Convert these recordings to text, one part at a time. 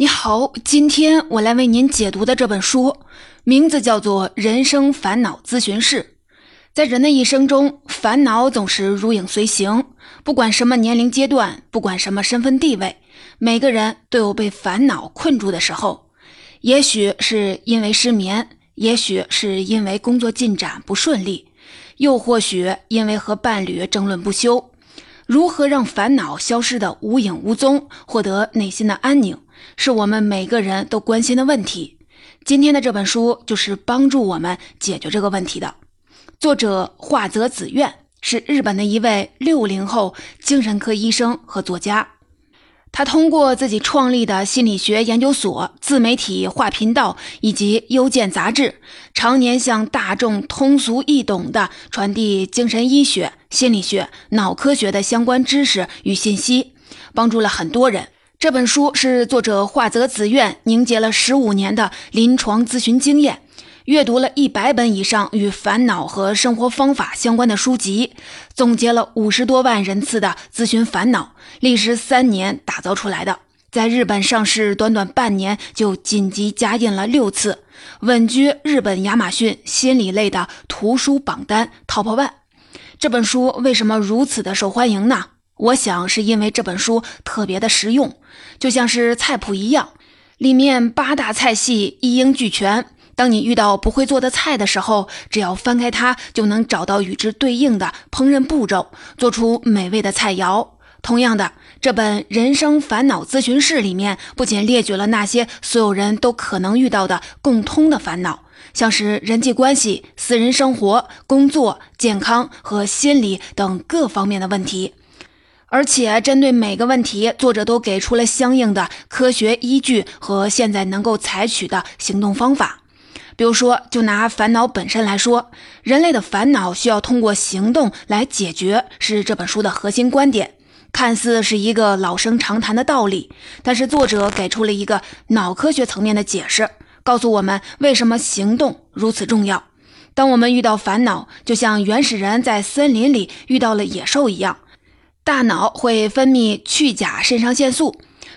你好，今天我来为您解读的这本书，名字叫做《人生烦恼咨询室》。在人的一生中，烦恼总是如影随形，不管什么年龄阶段，不管什么身份地位，每个人都有被烦恼困住的时候。也许是因为失眠，也许是因为工作进展不顺利，又或许因为和伴侣争论不休。如何让烦恼消失的无影无踪，获得内心的安宁？是我们每个人都关心的问题。今天的这本书就是帮助我们解决这个问题的。作者华泽子苑是日本的一位六零后精神科医生和作家。他通过自己创立的心理学研究所、自媒体化频道以及邮件杂志，常年向大众通俗易懂地传递精神医学、心理学、脑科学的相关知识与信息，帮助了很多人。这本书是作者华泽子苑凝结了十五年的临床咨询经验，阅读了一百本以上与烦恼和生活方法相关的书籍，总结了五十多万人次的咨询烦恼，历时三年打造出来的。在日本上市短短半年就紧急加印了六次，稳居日本亚马逊心理类的图书榜单 Top One。这本书为什么如此的受欢迎呢？我想是因为这本书特别的实用，就像是菜谱一样，里面八大菜系一应俱全。当你遇到不会做的菜的时候，只要翻开它，就能找到与之对应的烹饪步骤，做出美味的菜肴。同样的，这本《人生烦恼咨询室》里面不仅列举了那些所有人都可能遇到的共通的烦恼，像是人际关系、私人生活、工作、健康和心理等各方面的问题。而且，针对每个问题，作者都给出了相应的科学依据和现在能够采取的行动方法。比如说，就拿烦恼本身来说，人类的烦恼需要通过行动来解决，是这本书的核心观点。看似是一个老生常谈的道理，但是作者给出了一个脑科学层面的解释，告诉我们为什么行动如此重要。当我们遇到烦恼，就像原始人在森林里遇到了野兽一样。大脑会分泌去甲肾上腺素，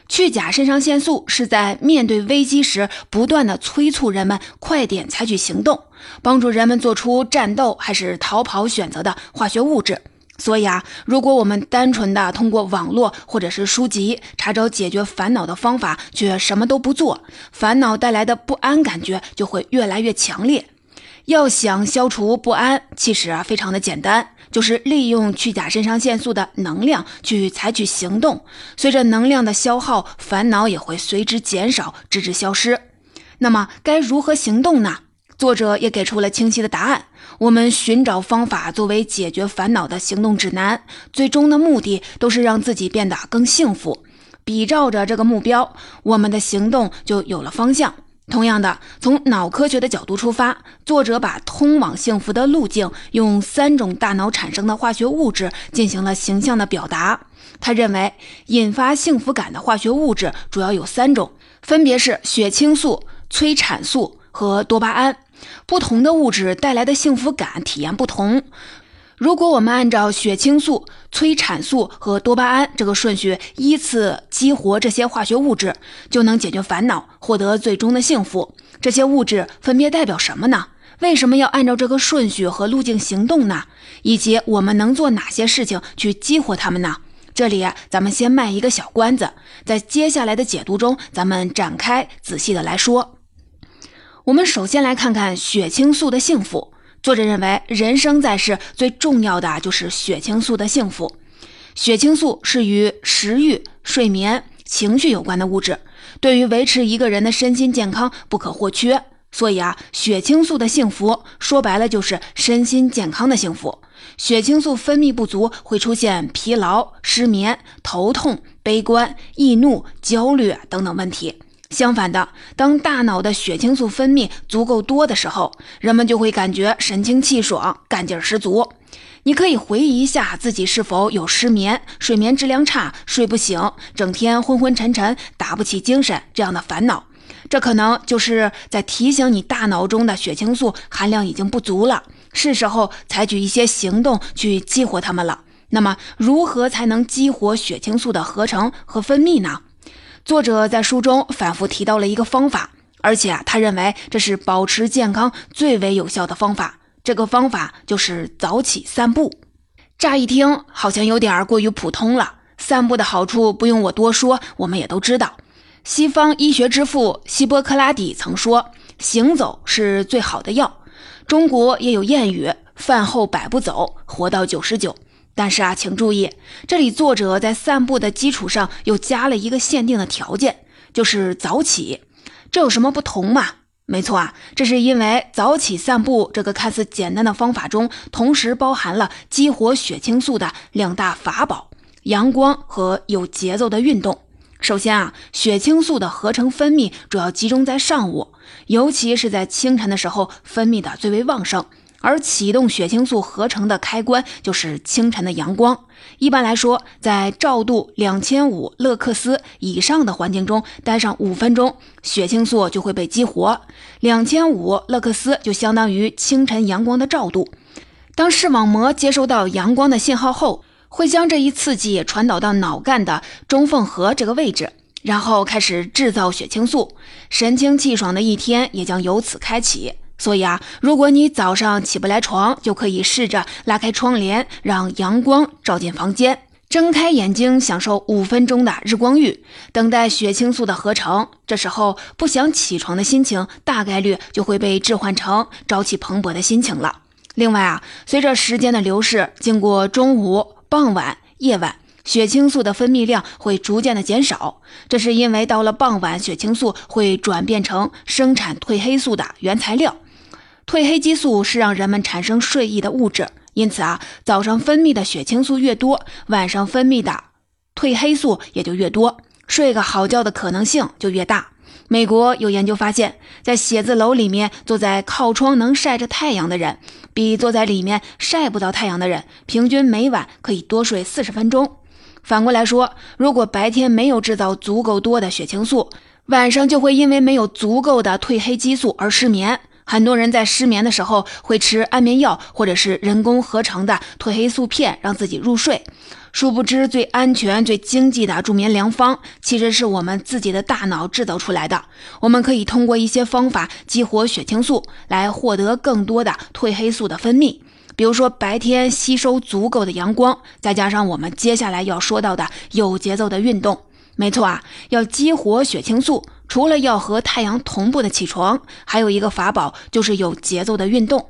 去甲肾上腺素是在面对危机时不断的催促人们快点采取行动，帮助人们做出战斗还是逃跑选择的化学物质。所以啊，如果我们单纯的通过网络或者是书籍查找解决烦恼的方法，却什么都不做，烦恼带来的不安感觉就会越来越强烈。要想消除不安，其实啊非常的简单，就是利用去甲肾上腺素的能量去采取行动。随着能量的消耗，烦恼也会随之减少，直至消失。那么该如何行动呢？作者也给出了清晰的答案。我们寻找方法作为解决烦恼的行动指南，最终的目的都是让自己变得更幸福。比照着这个目标，我们的行动就有了方向。同样的，从脑科学的角度出发，作者把通往幸福的路径用三种大脑产生的化学物质进行了形象的表达。他认为，引发幸福感的化学物质主要有三种，分别是血清素、催产素和多巴胺。不同的物质带来的幸福感体验不同。如果我们按照血清素、催产素和多巴胺这个顺序依次激活这些化学物质，就能解决烦恼，获得最终的幸福。这些物质分别代表什么呢？为什么要按照这个顺序和路径行动呢？以及我们能做哪些事情去激活它们呢？这里咱们先卖一个小关子，在接下来的解读中，咱们展开仔细的来说。我们首先来看看血清素的幸福。作者认为，人生在世最重要的就是血清素的幸福。血清素是与食欲、睡眠、情绪有关的物质，对于维持一个人的身心健康不可或缺。所以啊，血清素的幸福说白了就是身心健康的幸福。血清素分泌不足会出现疲劳、失眠、头痛、悲观、易怒、焦虑等等问题。相反的，当大脑的血清素分泌足够多的时候，人们就会感觉神清气爽、干劲十足。你可以回忆一下自己是否有失眠、睡眠质量差、睡不醒、整天昏昏沉沉、打不起精神这样的烦恼。这可能就是在提醒你，大脑中的血清素含量已经不足了，是时候采取一些行动去激活它们了。那么，如何才能激活血清素的合成和分泌呢？作者在书中反复提到了一个方法，而且啊，他认为这是保持健康最为有效的方法。这个方法就是早起散步。乍一听好像有点过于普通了。散步的好处不用我多说，我们也都知道。西方医学之父希波克拉底曾说：“行走是最好的药。”中国也有谚语：“饭后百步走，活到九十九。”但是啊，请注意，这里作者在散步的基础上又加了一个限定的条件，就是早起。这有什么不同吗？没错啊，这是因为早起散步这个看似简单的方法中，同时包含了激活血清素的两大法宝：阳光和有节奏的运动。首先啊，血清素的合成分泌主要集中在上午，尤其是在清晨的时候分泌的最为旺盛。而启动血清素合成的开关就是清晨的阳光。一般来说，在照度两千五勒克斯以上的环境中待上五分钟，血清素就会被激活。两千五勒克斯就相当于清晨阳光的照度。当视网膜接收到阳光的信号后，会将这一刺激传导到脑干的中缝核这个位置，然后开始制造血清素，神清气爽的一天也将由此开启。所以啊，如果你早上起不来床，就可以试着拉开窗帘，让阳光照进房间，睁开眼睛，享受五分钟的日光浴，等待血清素的合成。这时候不想起床的心情，大概率就会被置换成朝气蓬勃的心情了。另外啊，随着时间的流逝，经过中午、傍晚、夜晚，血清素的分泌量会逐渐的减少。这是因为到了傍晚，血清素会转变成生产褪黑素的原材料。褪黑激素是让人们产生睡意的物质，因此啊，早上分泌的血清素越多，晚上分泌的褪黑素也就越多，睡个好觉的可能性就越大。美国有研究发现，在写字楼里面坐在靠窗能晒着太阳的人，比坐在里面晒不到太阳的人，平均每晚可以多睡四十分钟。反过来说，如果白天没有制造足够多的血清素，晚上就会因为没有足够的褪黑激素而失眠。很多人在失眠的时候会吃安眠药，或者是人工合成的褪黑素片，让自己入睡。殊不知，最安全、最经济的助眠良方，其实是我们自己的大脑制造出来的。我们可以通过一些方法激活血清素，来获得更多的褪黑素的分泌。比如说，白天吸收足够的阳光，再加上我们接下来要说到的有节奏的运动。没错啊，要激活血清素。除了要和太阳同步的起床，还有一个法宝就是有节奏的运动。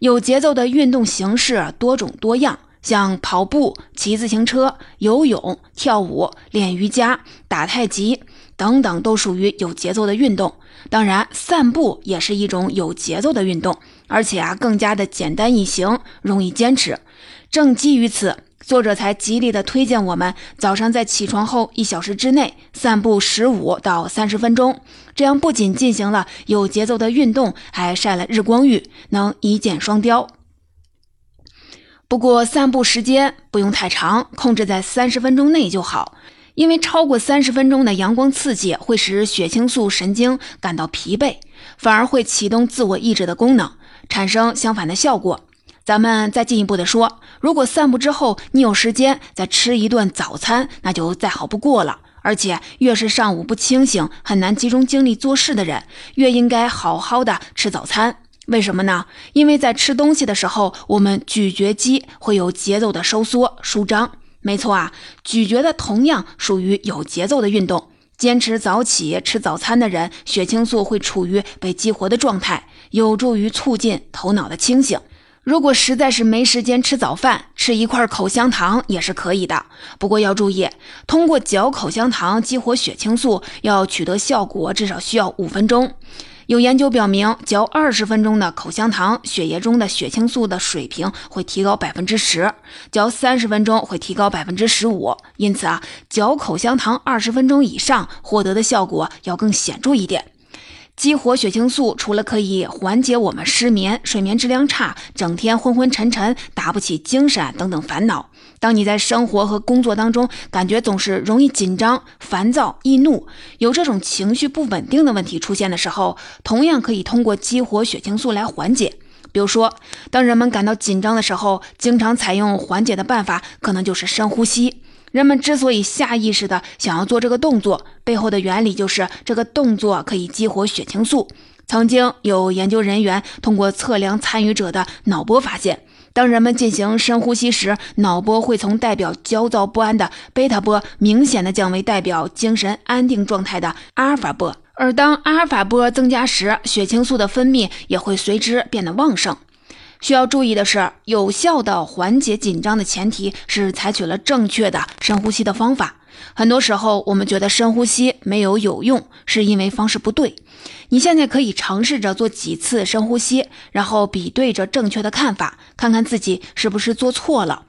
有节奏的运动形式多种多样，像跑步、骑自行车、游泳、跳舞、练瑜伽、打太极等等，都属于有节奏的运动。当然，散步也是一种有节奏的运动，而且啊，更加的简单易行，容易坚持。正基于此。作者才极力的推荐我们早上在起床后一小时之内散步十五到三十分钟，这样不仅进行了有节奏的运动，还晒了日光浴，能一箭双雕。不过散步时间不用太长，控制在三十分钟内就好，因为超过三十分钟的阳光刺激会使血清素神经感到疲惫，反而会启动自我抑制的功能，产生相反的效果。咱们再进一步的说，如果散步之后你有时间再吃一顿早餐，那就再好不过了。而且越是上午不清醒、很难集中精力做事的人，越应该好好的吃早餐。为什么呢？因为在吃东西的时候，我们咀嚼肌会有节奏的收缩、舒张。没错啊，咀嚼的同样属于有节奏的运动。坚持早起吃早餐的人，血清素会处于被激活的状态，有助于促进头脑的清醒。如果实在是没时间吃早饭，吃一块口香糖也是可以的。不过要注意，通过嚼口香糖激活血清素，要取得效果至少需要五分钟。有研究表明，嚼二十分钟的口香糖，血液中的血清素的水平会提高百分之十；嚼三十分钟会提高百分之十五。因此啊，嚼口香糖二十分钟以上，获得的效果要更显著一点。激活血清素，除了可以缓解我们失眠、睡眠质量差、整天昏昏沉沉、打不起精神等等烦恼。当你在生活和工作当中感觉总是容易紧张、烦躁、易怒，有这种情绪不稳定的问题出现的时候，同样可以通过激活血清素来缓解。比如说，当人们感到紧张的时候，经常采用缓解的办法，可能就是深呼吸。人们之所以下意识的想要做这个动作，背后的原理就是这个动作可以激活血清素。曾经有研究人员通过测量参与者的脑波发现，当人们进行深呼吸时，脑波会从代表焦躁不安的贝塔波明显的降为代表精神安定状态的阿尔法波。而当阿尔法波增加时，血清素的分泌也会随之变得旺盛。需要注意的是，有效的缓解紧张的前提是采取了正确的深呼吸的方法。很多时候，我们觉得深呼吸没有有用，是因为方式不对。你现在可以尝试着做几次深呼吸，然后比对着正确的看法，看看自己是不是做错了。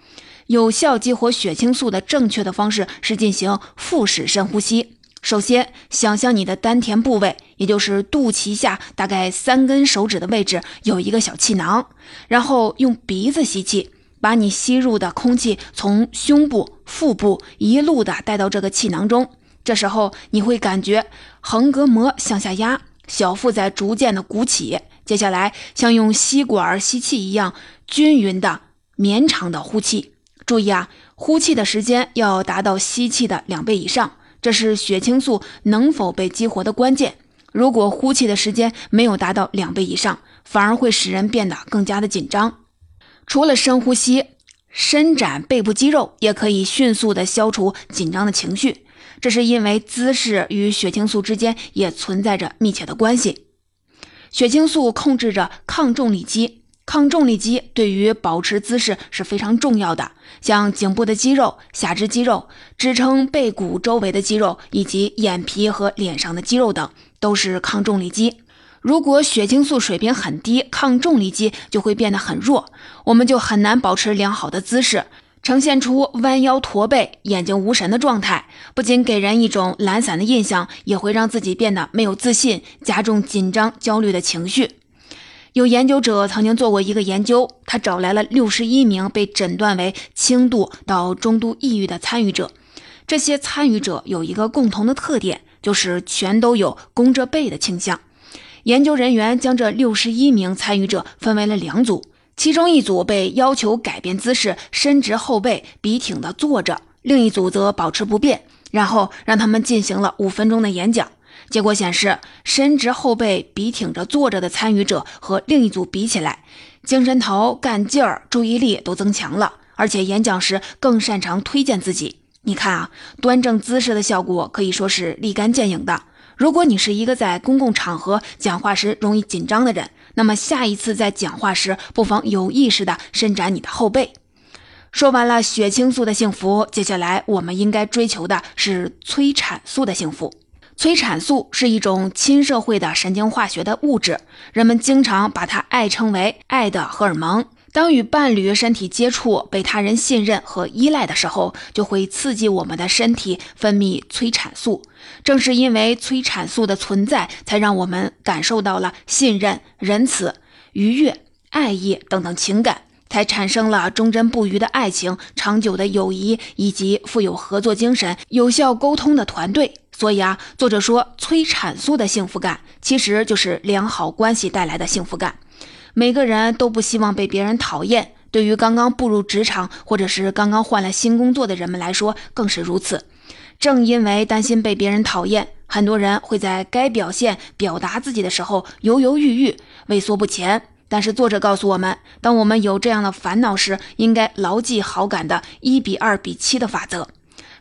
有效激活血清素的正确的方式是进行腹式深呼吸。首先，想象你的丹田部位，也就是肚脐下大概三根手指的位置有一个小气囊，然后用鼻子吸气，把你吸入的空气从胸部、腹部一路的带到这个气囊中。这时候你会感觉横膈膜向下压。小腹在逐渐的鼓起，接下来像用吸管吸气一样均匀的绵长的呼气。注意啊，呼气的时间要达到吸气的两倍以上，这是血清素能否被激活的关键。如果呼气的时间没有达到两倍以上，反而会使人变得更加的紧张。除了深呼吸，伸展背部肌肉也可以迅速的消除紧张的情绪。这是因为姿势与血清素之间也存在着密切的关系。血清素控制着抗重力肌，抗重力肌对于保持姿势是非常重要的。像颈部的肌肉、下肢肌肉、支撑背骨周围的肌肉，以及眼皮和脸上的肌肉等，都是抗重力肌。如果血清素水平很低，抗重力肌就会变得很弱，我们就很难保持良好的姿势。呈现出弯腰驼背、眼睛无神的状态，不仅给人一种懒散的印象，也会让自己变得没有自信，加重紧张、焦虑的情绪。有研究者曾经做过一个研究，他找来了六十一名被诊断为轻度到中度抑郁的参与者。这些参与者有一个共同的特点，就是全都有弓着背的倾向。研究人员将这六十一名参与者分为了两组。其中一组被要求改变姿势，伸直后背，笔挺地坐着；另一组则保持不变。然后让他们进行了五分钟的演讲。结果显示，伸直后背、笔挺着坐着的参与者和另一组比起来，精神头、干劲儿、注意力都增强了，而且演讲时更擅长推荐自己。你看啊，端正姿势的效果可以说是立竿见影的。如果你是一个在公共场合讲话时容易紧张的人，那么下一次在讲话时，不妨有意识地伸展你的后背。说完了血清素的幸福，接下来我们应该追求的是催产素的幸福。催产素是一种亲社会的神经化学的物质，人们经常把它爱称为“爱的荷尔蒙”。当与伴侣身体接触、被他人信任和依赖的时候，就会刺激我们的身体分泌催产素。正是因为催产素的存在，才让我们感受到了信任、仁慈、愉悦、爱意等等情感，才产生了忠贞不渝的爱情、长久的友谊以及富有合作精神、有效沟通的团队。所以啊，作者说，催产素的幸福感其实就是良好关系带来的幸福感。每个人都不希望被别人讨厌，对于刚刚步入职场或者是刚刚换了新工作的人们来说更是如此。正因为担心被别人讨厌，很多人会在该表现、表达自己的时候犹犹豫豫、畏缩不前。但是作者告诉我们，当我们有这样的烦恼时，应该牢记好感的一比二比七的法则。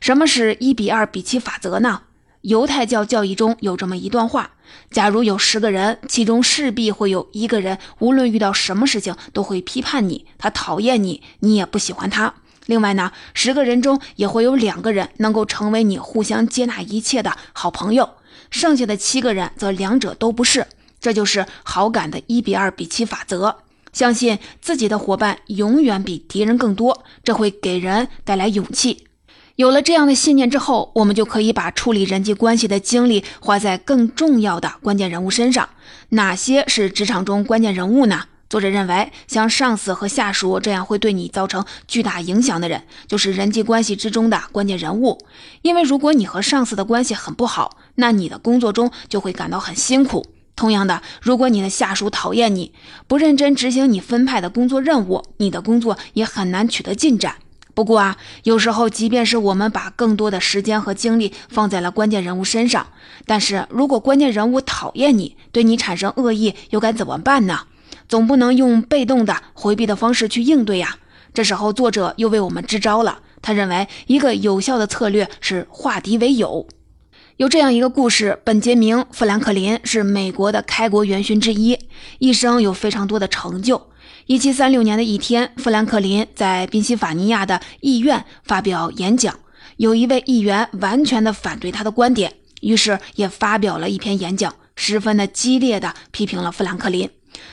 什么是一比二比七法则呢？犹太教教义中有这么一段话：假如有十个人，其中势必会有一个人，无论遇到什么事情都会批判你，他讨厌你，你也不喜欢他。另外呢，十个人中也会有两个人能够成为你互相接纳一切的好朋友，剩下的七个人则两者都不是。这就是好感的一比二比七法则。相信自己的伙伴永远比敌人更多，这会给人带来勇气。有了这样的信念之后，我们就可以把处理人际关系的精力花在更重要的关键人物身上。哪些是职场中关键人物呢？作者认为，像上司和下属这样会对你造成巨大影响的人，就是人际关系之中的关键人物。因为如果你和上司的关系很不好，那你的工作中就会感到很辛苦。同样的，如果你的下属讨厌你，不认真执行你分派的工作任务，你的工作也很难取得进展。不过啊，有时候即便是我们把更多的时间和精力放在了关键人物身上，但是如果关键人物讨厌你，对你产生恶意，又该怎么办呢？总不能用被动的回避的方式去应对呀。这时候，作者又为我们支招了。他认为，一个有效的策略是化敌为友。有这样一个故事：本杰明·富兰克林是美国的开国元勋之一，一生有非常多的成就。一七三六年的一天，富兰克林在宾夕法尼亚的议院发表演讲，有一位议员完全的反对他的观点，于是也发表了一篇演讲，十分的激烈的批评了富兰克林。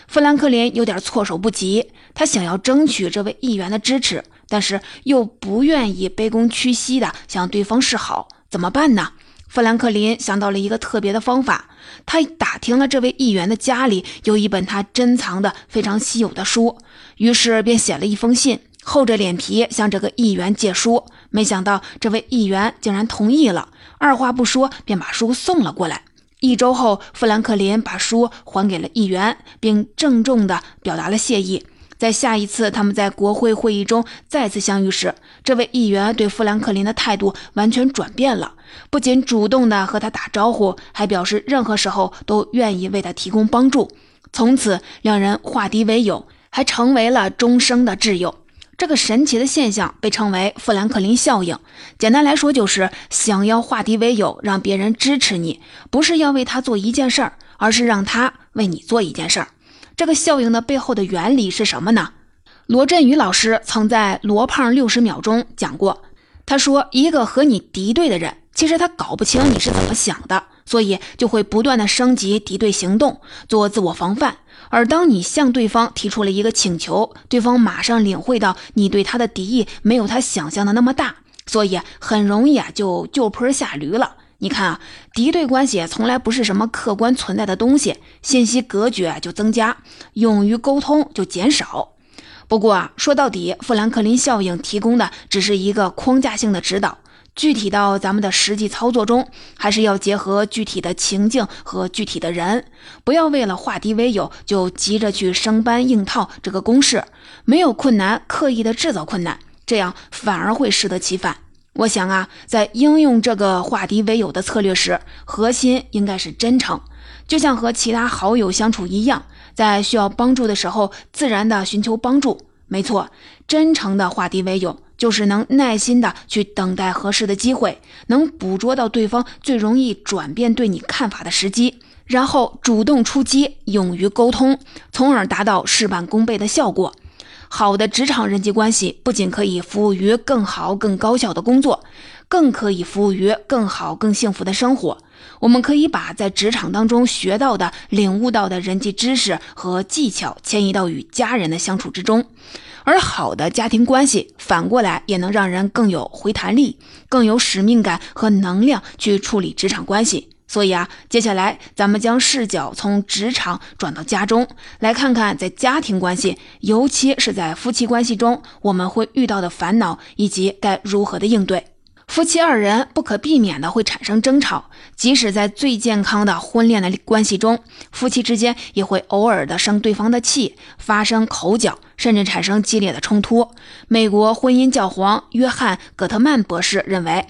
富兰克林有点措手不及，他想要争取这位议员的支持，但是又不愿意卑躬屈膝的向对方示好，怎么办呢？富兰克林想到了一个特别的方法，他打听了这位议员的家里有一本他珍藏的非常稀有的书，于是便写了一封信，厚着脸皮向这个议员借书。没想到这位议员竟然同意了，二话不说便把书送了过来。一周后，富兰克林把书还给了议员，并郑重地表达了谢意。在下一次他们在国会会议中再次相遇时，这位议员对富兰克林的态度完全转变了，不仅主动的和他打招呼，还表示任何时候都愿意为他提供帮助。从此，两人化敌为友，还成为了终生的挚友。这个神奇的现象被称为富兰克林效应。简单来说，就是想要化敌为友，让别人支持你，不是要为他做一件事儿，而是让他为你做一件事儿。这个效应的背后的原理是什么呢？罗振宇老师曾在《罗胖六十秒钟》讲过，他说，一个和你敌对的人，其实他搞不清你是怎么想的，所以就会不断的升级敌对行动，做自我防范。而当你向对方提出了一个请求，对方马上领会到你对他的敌意没有他想象的那么大，所以很容易啊就就坡下驴了。你看啊，敌对关系从来不是什么客观存在的东西，信息隔绝就增加，勇于沟通就减少。不过啊，说到底，富兰克林效应提供的只是一个框架性的指导，具体到咱们的实际操作中，还是要结合具体的情境和具体的人，不要为了化敌为友就急着去生搬硬套这个公式，没有困难刻意的制造困难，这样反而会适得其反。我想啊，在应用这个化敌为友的策略时，核心应该是真诚，就像和其他好友相处一样，在需要帮助的时候，自然的寻求帮助。没错，真诚的化敌为友，就是能耐心的去等待合适的机会，能捕捉到对方最容易转变对你看法的时机，然后主动出击，勇于沟通，从而达到事半功倍的效果。好的职场人际关系不仅可以服务于更好、更高效的工作，更可以服务于更好、更幸福的生活。我们可以把在职场当中学到的、领悟到的人际知识和技巧迁移到与家人的相处之中，而好的家庭关系反过来也能让人更有回弹力、更有使命感和能量去处理职场关系。所以啊，接下来咱们将视角从职场转到家中，来看看在家庭关系，尤其是在夫妻关系中，我们会遇到的烦恼以及该如何的应对。夫妻二人不可避免的会产生争吵，即使在最健康的婚恋的关系中，夫妻之间也会偶尔的生对方的气，发生口角，甚至产生激烈的冲突。美国婚姻教皇约翰·葛特曼博士认为，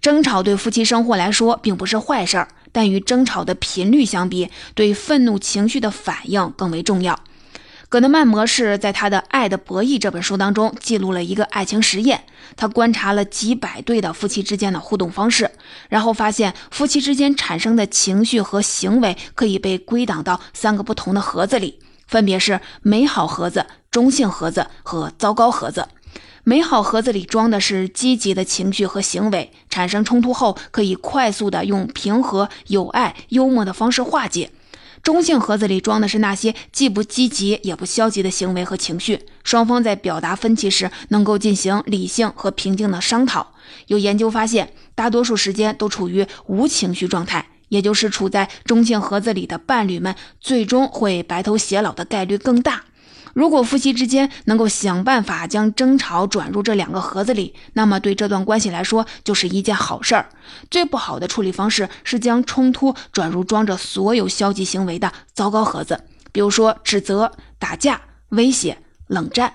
争吵对夫妻生活来说并不是坏事儿。但与争吵的频率相比，对愤怒情绪的反应更为重要。葛德曼模式在他的《爱的博弈》这本书当中记录了一个爱情实验。他观察了几百对的夫妻之间的互动方式，然后发现夫妻之间产生的情绪和行为可以被归档到三个不同的盒子里，分别是美好盒子、中性盒子和糟糕盒子。美好盒子里装的是积极的情绪和行为，产生冲突后可以快速的用平和、友爱、幽默的方式化解。中性盒子里装的是那些既不积极也不消极的行为和情绪，双方在表达分歧时能够进行理性和平静的商讨。有研究发现，大多数时间都处于无情绪状态，也就是处在中性盒子里的伴侣们，最终会白头偕老的概率更大。如果夫妻之间能够想办法将争吵转入这两个盒子里，那么对这段关系来说就是一件好事儿。最不好的处理方式是将冲突转入装着所有消极行为的糟糕盒子，比如说指责、打架、威胁、冷战。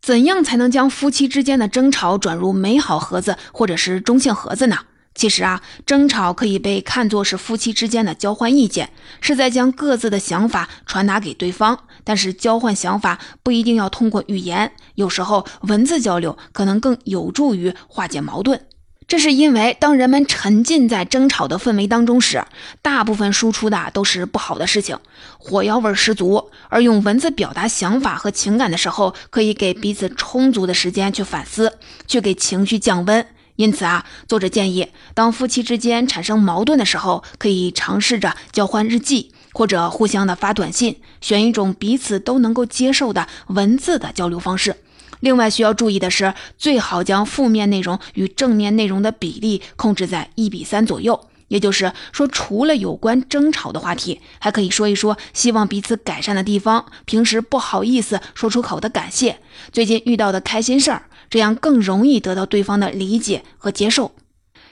怎样才能将夫妻之间的争吵转入美好盒子或者是中性盒子呢？其实啊，争吵可以被看作是夫妻之间的交换意见，是在将各自的想法传达给对方。但是交换想法不一定要通过语言，有时候文字交流可能更有助于化解矛盾。这是因为，当人们沉浸在争吵的氛围当中时，大部分输出的都是不好的事情，火药味十足。而用文字表达想法和情感的时候，可以给彼此充足的时间去反思，去给情绪降温。因此啊，作者建议，当夫妻之间产生矛盾的时候，可以尝试着交换日记，或者互相的发短信，选一种彼此都能够接受的文字的交流方式。另外需要注意的是，最好将负面内容与正面内容的比例控制在一比三左右。也就是说，除了有关争吵的话题，还可以说一说希望彼此改善的地方，平时不好意思说出口的感谢，最近遇到的开心事儿，这样更容易得到对方的理解和接受。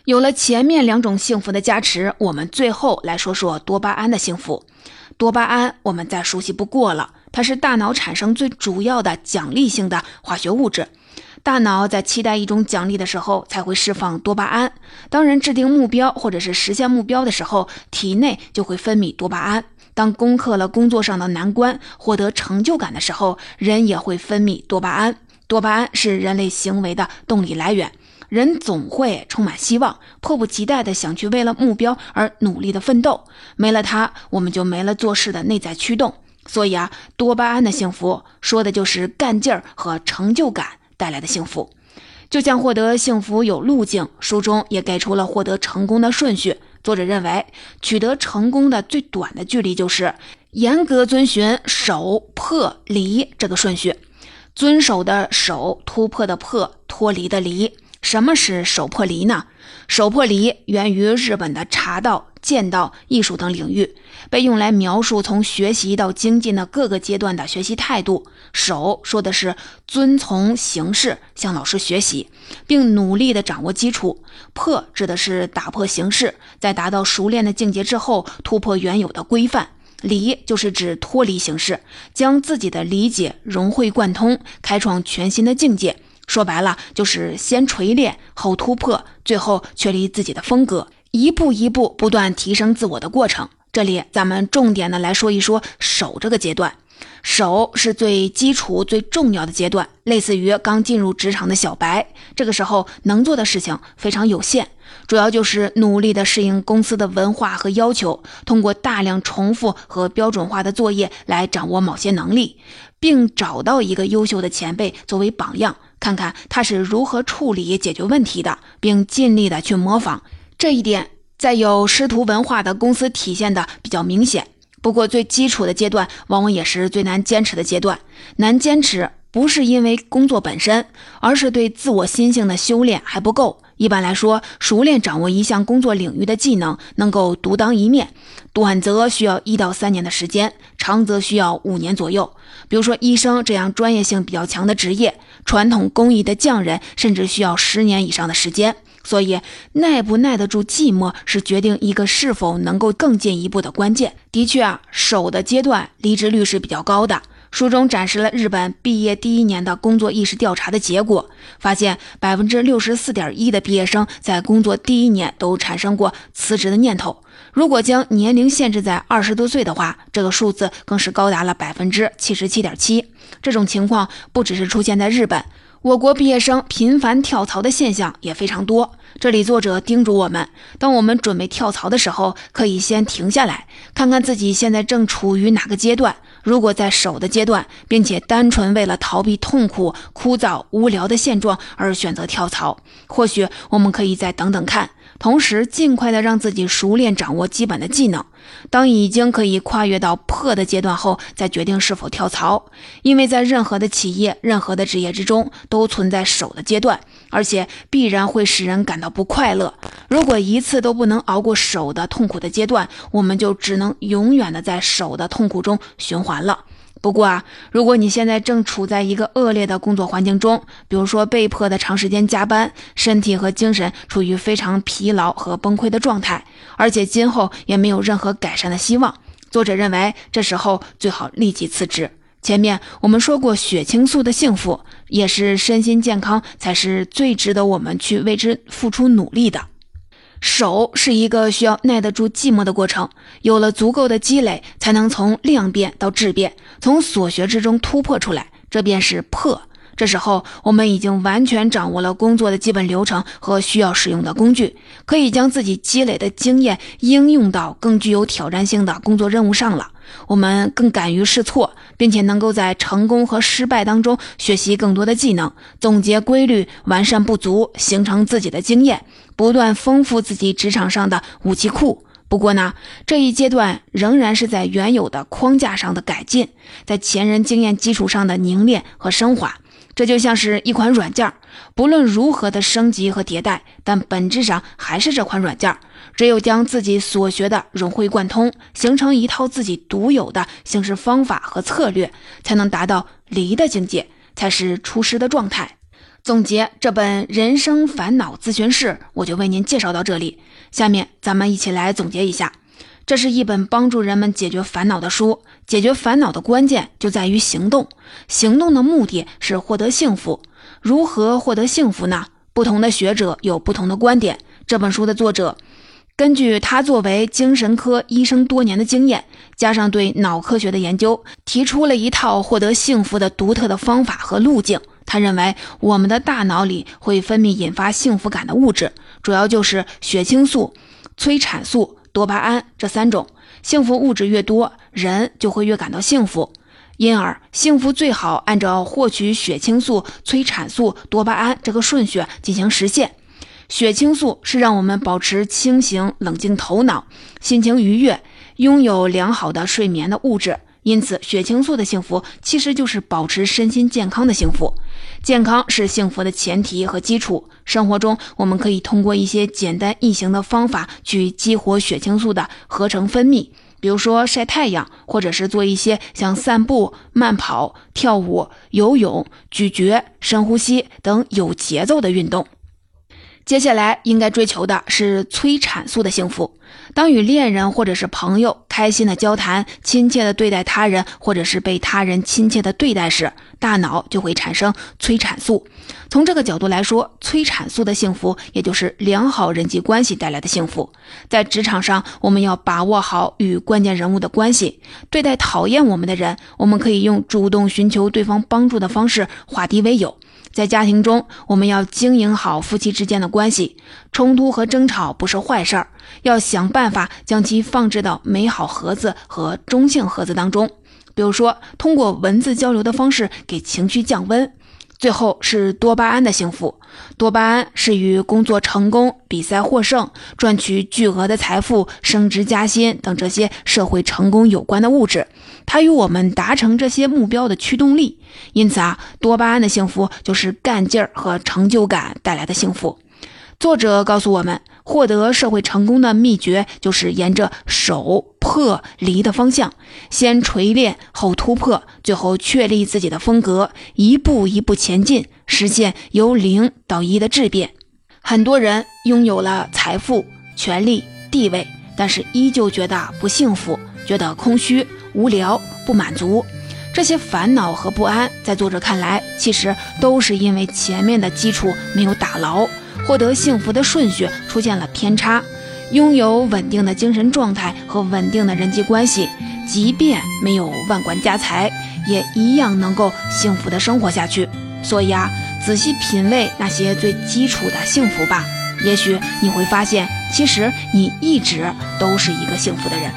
有了前面两种幸福的加持，我们最后来说说多巴胺的幸福。多巴胺我们再熟悉不过了。它是大脑产生最主要的奖励性的化学物质。大脑在期待一种奖励的时候，才会释放多巴胺。当人制定目标或者是实现目标的时候，体内就会分泌多巴胺。当攻克了工作上的难关，获得成就感的时候，人也会分泌多巴胺。多巴胺是人类行为的动力来源，人总会充满希望，迫不及待地想去为了目标而努力的奋斗。没了它，我们就没了做事的内在驱动。所以啊，多巴胺的幸福说的就是干劲儿和成就感带来的幸福。就像获得幸福有路径，书中也给出了获得成功的顺序。作者认为，取得成功的最短的距离就是严格遵循守、破、离这个顺序。遵守的守，突破的破，脱离的离。什么是守破离呢？守破离源于日本的茶道、剑道、艺术等领域，被用来描述从学习到精进的各个阶段的学习态度。守说的是遵从形式向老师学习，并努力地掌握基础。破指的是打破形式，在达到熟练的境界之后，突破原有的规范。离就是指脱离形式，将自己的理解融会贯通，开创全新的境界。说白了，就是先锤炼后突破，最后确立自己的风格，一步一步不断提升自我的过程。这里咱们重点的来说一说守这个阶段。守是最基础、最重要的阶段，类似于刚进入职场的小白，这个时候能做的事情非常有限，主要就是努力的适应公司的文化和要求，通过大量重复和标准化的作业来掌握某些能力，并找到一个优秀的前辈作为榜样。看看他是如何处理解决问题的，并尽力的去模仿这一点，在有师徒文化的公司体现的比较明显。不过，最基础的阶段往往也是最难坚持的阶段。难坚持不是因为工作本身，而是对自我心性的修炼还不够。一般来说，熟练掌握一项工作领域的技能，能够独当一面，短则需要一到三年的时间，长则需要五年左右。比如说，医生这样专业性比较强的职业。传统工艺的匠人甚至需要十年以上的时间，所以耐不耐得住寂寞是决定一个是否能够更进一步的关键。的确啊，手的阶段离职率是比较高的。书中展示了日本毕业第一年的工作意识调查的结果，发现百分之六十四点一的毕业生在工作第一年都产生过辞职的念头。如果将年龄限制在二十多岁的话，这个数字更是高达了百分之七十七点七。这种情况不只是出现在日本，我国毕业生频繁跳槽的现象也非常多。这里作者叮嘱我们，当我们准备跳槽的时候，可以先停下来，看看自己现在正处于哪个阶段。如果在守的阶段，并且单纯为了逃避痛苦、枯燥、无聊的现状而选择跳槽，或许我们可以再等等看。同时，尽快的让自己熟练掌握基本的技能。当已经可以跨越到破的阶段后，再决定是否跳槽。因为在任何的企业、任何的职业之中，都存在守的阶段，而且必然会使人感到不快乐。如果一次都不能熬过守的痛苦的阶段，我们就只能永远的在守的痛苦中循环了。不过啊，如果你现在正处在一个恶劣的工作环境中，比如说被迫的长时间加班，身体和精神处于非常疲劳和崩溃的状态，而且今后也没有任何改善的希望，作者认为这时候最好立即辞职。前面我们说过，血清素的幸福也是身心健康才是最值得我们去为之付出努力的。守是一个需要耐得住寂寞的过程，有了足够的积累，才能从量变到质变，从所学之中突破出来，这便是破。这时候，我们已经完全掌握了工作的基本流程和需要使用的工具，可以将自己积累的经验应用到更具有挑战性的工作任务上了。我们更敢于试错，并且能够在成功和失败当中学习更多的技能，总结规律，完善不足，形成自己的经验，不断丰富自己职场上的武器库。不过呢，这一阶段仍然是在原有的框架上的改进，在前人经验基础上的凝练和升华。这就像是一款软件，不论如何的升级和迭代，但本质上还是这款软件。只有将自己所学的融会贯通，形成一套自己独有的行事方法和策略，才能达到离的境界，才是出师的状态。总结这本《人生烦恼咨询室》，我就为您介绍到这里。下面咱们一起来总结一下。这是一本帮助人们解决烦恼的书。解决烦恼的关键就在于行动，行动的目的是获得幸福。如何获得幸福呢？不同的学者有不同的观点。这本书的作者根据他作为精神科医生多年的经验，加上对脑科学的研究，提出了一套获得幸福的独特的方法和路径。他认为，我们的大脑里会分泌引发幸福感的物质，主要就是血清素、催产素。多巴胺这三种幸福物质越多，人就会越感到幸福。因而，幸福最好按照获取血清素、催产素、多巴胺这个顺序进行实现。血清素是让我们保持清醒、冷静头脑、心情愉悦、拥有良好的睡眠的物质。因此，血清素的幸福其实就是保持身心健康的幸福。健康是幸福的前提和基础。生活中，我们可以通过一些简单易行的方法去激活血清素的合成分泌，比如说晒太阳，或者是做一些像散步、慢跑、跳舞、游泳、咀嚼、深呼吸等有节奏的运动。接下来应该追求的是催产素的幸福。当与恋人或者是朋友开心的交谈、亲切的对待他人，或者是被他人亲切的对待时，大脑就会产生催产素。从这个角度来说，催产素的幸福，也就是良好人际关系带来的幸福。在职场上，我们要把握好与关键人物的关系。对待讨厌我们的人，我们可以用主动寻求对方帮助的方式化敌为友。在家庭中，我们要经营好夫妻之间的关系。冲突和争吵不是坏事儿，要想办法将其放置到美好盒子和中性盒子当中。比如说，通过文字交流的方式给情绪降温。最后是多巴胺的幸福。多巴胺是与工作成功、比赛获胜、赚取巨额的财富、升职加薪等这些社会成功有关的物质。它与我们达成这些目标的驱动力。因此啊，多巴胺的幸福就是干劲儿和成就感带来的幸福。作者告诉我们，获得社会成功的秘诀就是沿着守破离的方向，先锤炼后突破，最后确立自己的风格，一步一步前进，实现由零到一的质变。很多人拥有了财富、权力、地位，但是依旧觉得不幸福，觉得空虚、无聊、不满足。这些烦恼和不安，在作者看来，其实都是因为前面的基础没有打牢。获得幸福的顺序出现了偏差，拥有稳定的精神状态和稳定的人际关系，即便没有万贯家财，也一样能够幸福的生活下去。所以啊，仔细品味那些最基础的幸福吧，也许你会发现，其实你一直都是一个幸福的人。